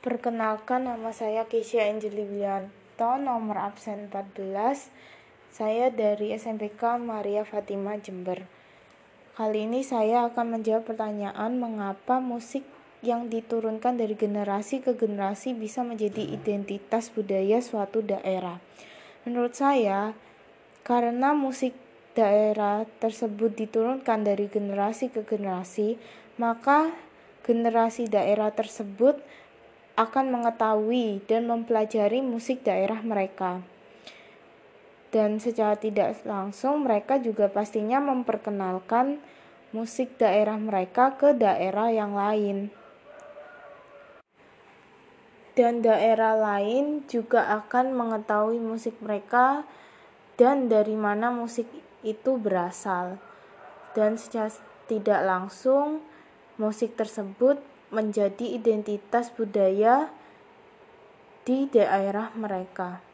Perkenalkan nama saya Keisha Angeli Wianto, nomor absen 14. Saya dari SMPK Maria Fatima Jember. Kali ini saya akan menjawab pertanyaan mengapa musik yang diturunkan dari generasi ke generasi bisa menjadi identitas budaya suatu daerah. Menurut saya, karena musik daerah tersebut diturunkan dari generasi ke generasi, maka generasi daerah tersebut akan mengetahui dan mempelajari musik daerah mereka. Dan secara tidak langsung mereka juga pastinya memperkenalkan musik daerah mereka ke daerah yang lain. Dan daerah lain juga akan mengetahui musik mereka dan dari mana musik itu berasal. Dan secara tidak langsung musik tersebut menjadi identitas budaya di daerah mereka.